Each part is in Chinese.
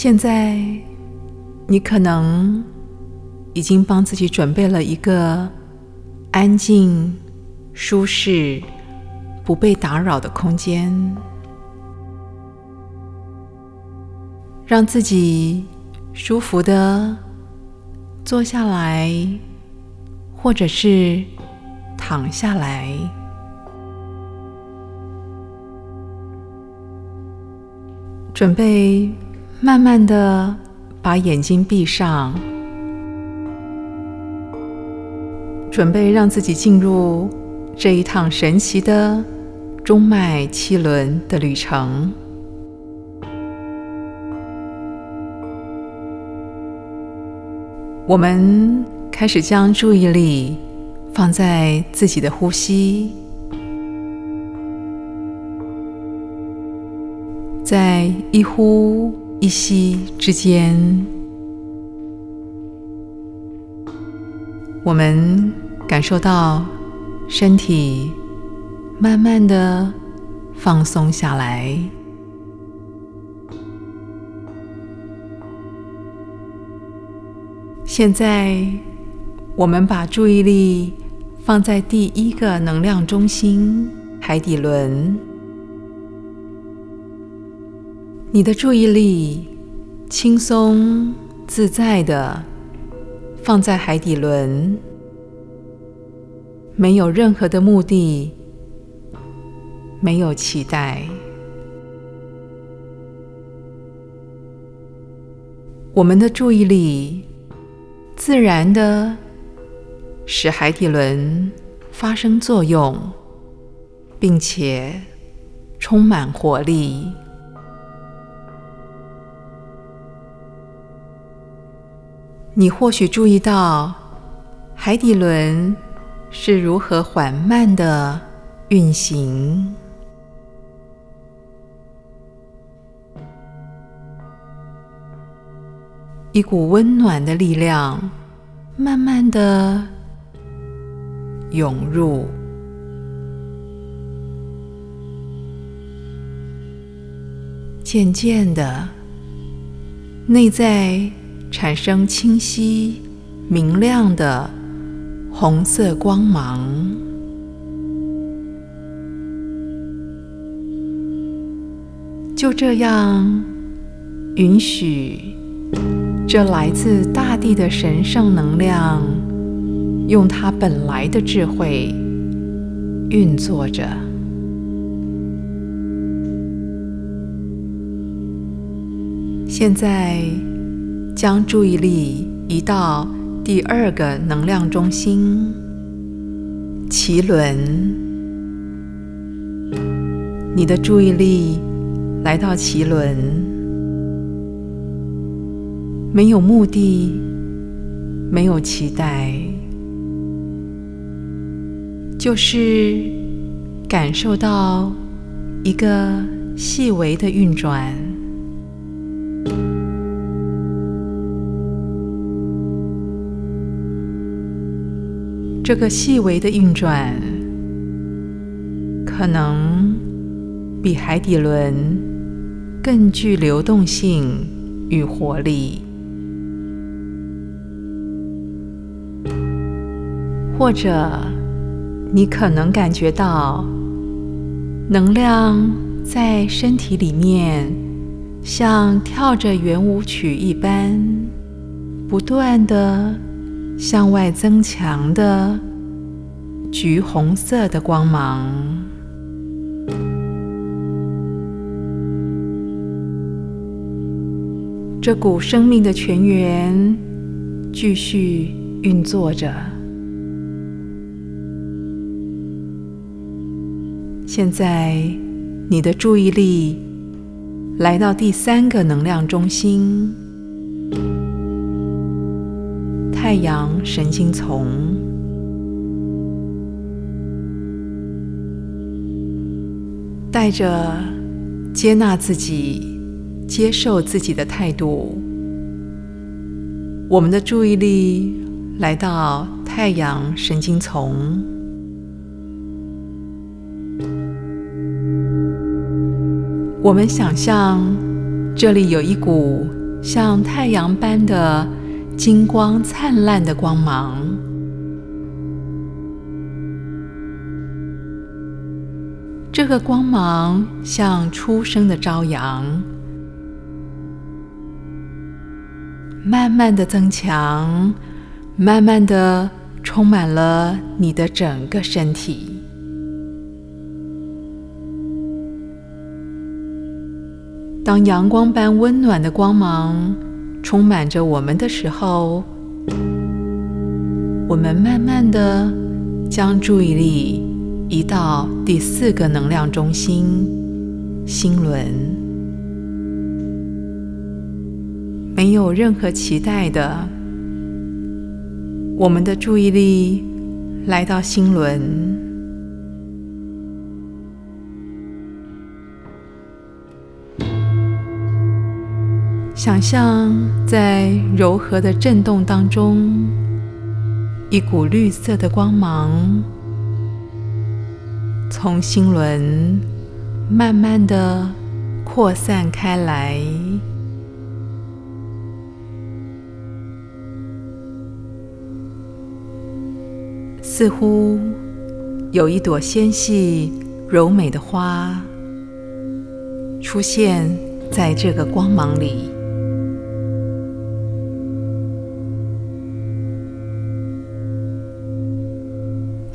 现在，你可能已经帮自己准备了一个安静、舒适、不被打扰的空间，让自己舒服的坐下来，或者是躺下来，准备。慢慢的把眼睛闭上，准备让自己进入这一趟神奇的中脉七轮的旅程。我们开始将注意力放在自己的呼吸，在一呼。一息之间，我们感受到身体慢慢的放松下来。现在，我们把注意力放在第一个能量中心——海底轮。你的注意力轻松自在的放在海底轮，没有任何的目的，没有期待。我们的注意力自然的使海底轮发生作用，并且充满活力。你或许注意到，海底轮是如何缓慢的运行，一股温暖的力量慢慢的涌入，渐渐的，内在。产生清晰、明亮的红色光芒，就这样允许这来自大地的神圣能量，用它本来的智慧运作着。现在。将注意力移到第二个能量中心——脐轮。你的注意力来到脐轮，没有目的，没有期待，就是感受到一个细微的运转。这个细微的运转，可能比海底轮更具流动性与活力，或者你可能感觉到能量在身体里面，像跳着圆舞曲一般，不断的。向外增强的橘红色的光芒，这股生命的泉源继续运作着。现在，你的注意力来到第三个能量中心。太阳神经丛，带着接纳自己、接受自己的态度，我们的注意力来到太阳神经丛。我们想象这里有一股像太阳般的金光灿烂的光芒。这个光芒像初升的朝阳，慢慢的增强，慢慢的充满了你的整个身体。当阳光般温暖的光芒充满着我们的时候，我们慢慢的将注意力。移到第四个能量中心——心轮，没有任何期待的，我们的注意力来到心轮，想象在柔和的震动当中，一股绿色的光芒。从心轮慢慢的扩散开来，似乎有一朵纤细柔美的花出现在这个光芒里。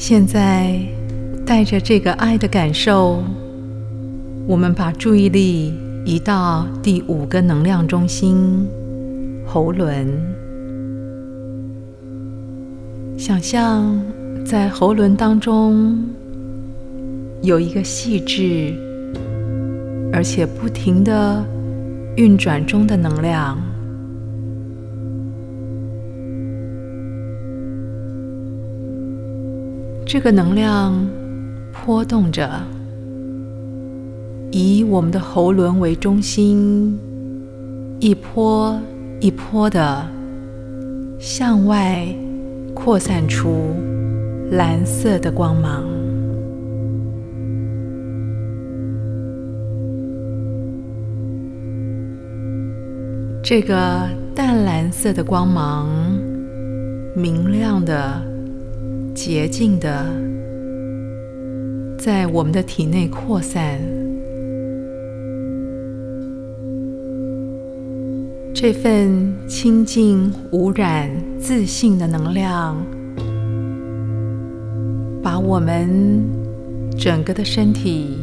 现在。带着这个爱的感受，我们把注意力移到第五个能量中心——喉轮。想象在喉轮当中有一个细致而且不停的运转中的能量，这个能量。波动着，以我们的喉轮为中心，一波一波的向外扩散出蓝色的光芒。这个淡蓝色的光芒，明亮的、洁净的。在我们的体内扩散，这份清净、无染、自信的能量，把我们整个的身体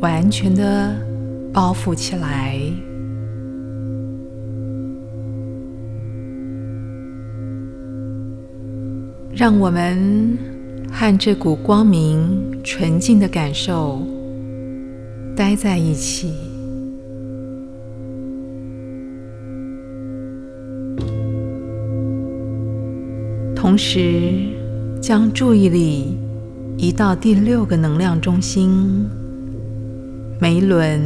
完全的包覆起来，让我们。和这股光明、纯净的感受待在一起，同时将注意力移到第六个能量中心——眉轮，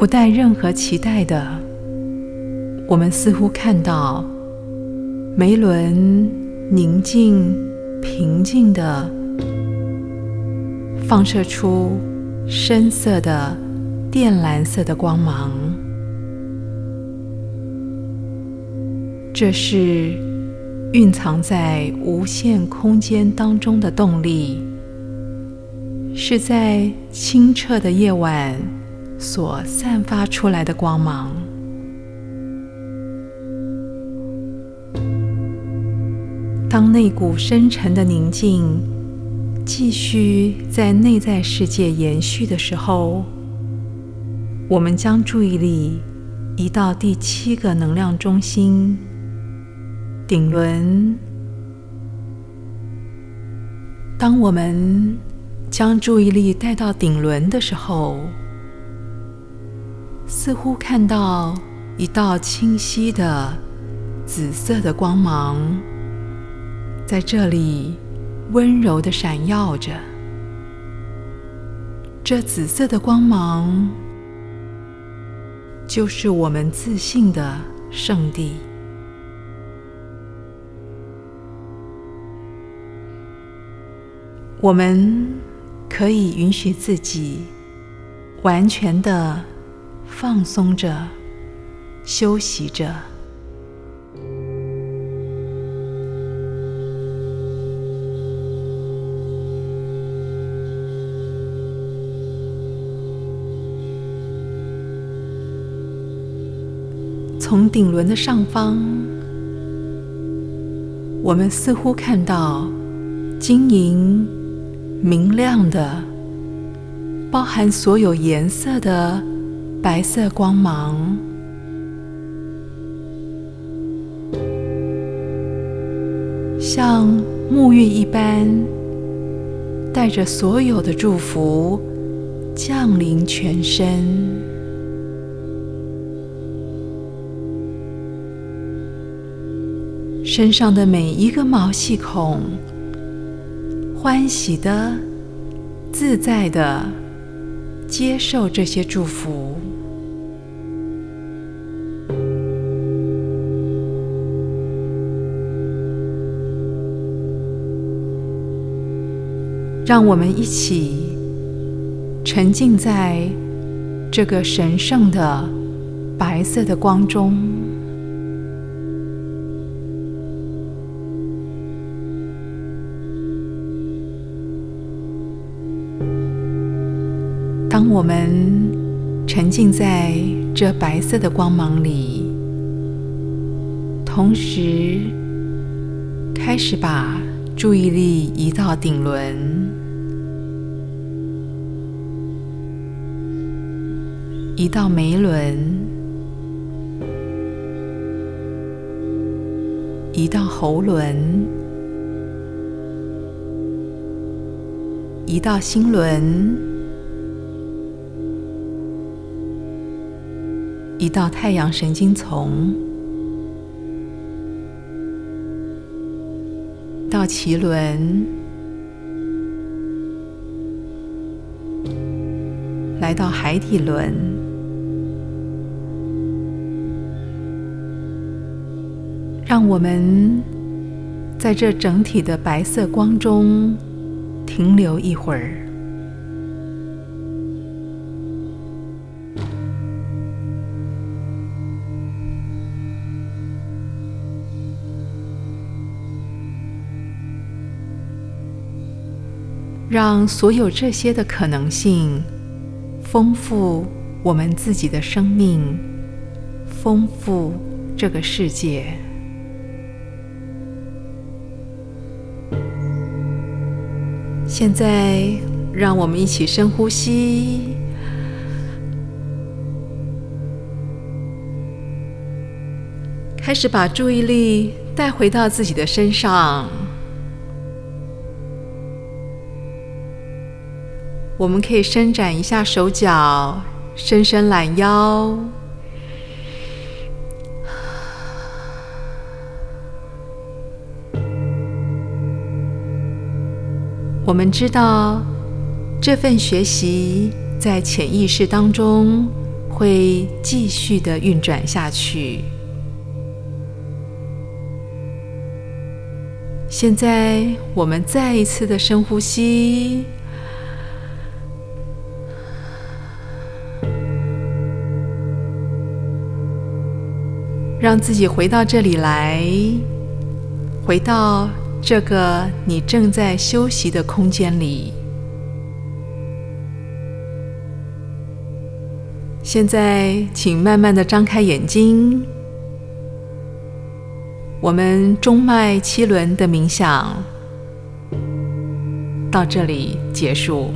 不带任何期待的。我们似乎看到梅伦宁静、平静的放射出深色的靛蓝色的光芒，这是蕴藏在无限空间当中的动力，是在清澈的夜晚所散发出来的光芒。当那股深沉的宁静继续在内在世界延续的时候，我们将注意力移到第七个能量中心——顶轮。当我们将注意力带到顶轮的时候，似乎看到一道清晰的紫色的光芒。在这里，温柔的闪耀着。这紫色的光芒，就是我们自信的圣地。我们可以允许自己完全的放松着、休息着。从顶轮的上方，我们似乎看到晶莹明亮的、包含所有颜色的白色光芒，像沐浴一般，带着所有的祝福降临全身。身上的每一个毛细孔，欢喜的、自在的接受这些祝福，让我们一起沉浸在这个神圣的白色的光中。当我们沉浸在这白色的光芒里，同时开始把注意力移到顶轮，移到眉轮，移到喉轮，移到心轮。移到太阳神经丛，到脐轮，来到海底轮，让我们在这整体的白色光中停留一会儿。让所有这些的可能性丰富我们自己的生命，丰富这个世界。现在，让我们一起深呼吸，开始把注意力带回到自己的身上。我们可以伸展一下手脚，伸伸懒腰。我们知道这份学习在潜意识当中会继续的运转下去。现在，我们再一次的深呼吸。让自己回到这里来，回到这个你正在休息的空间里。现在，请慢慢的张开眼睛。我们中脉七轮的冥想到这里结束。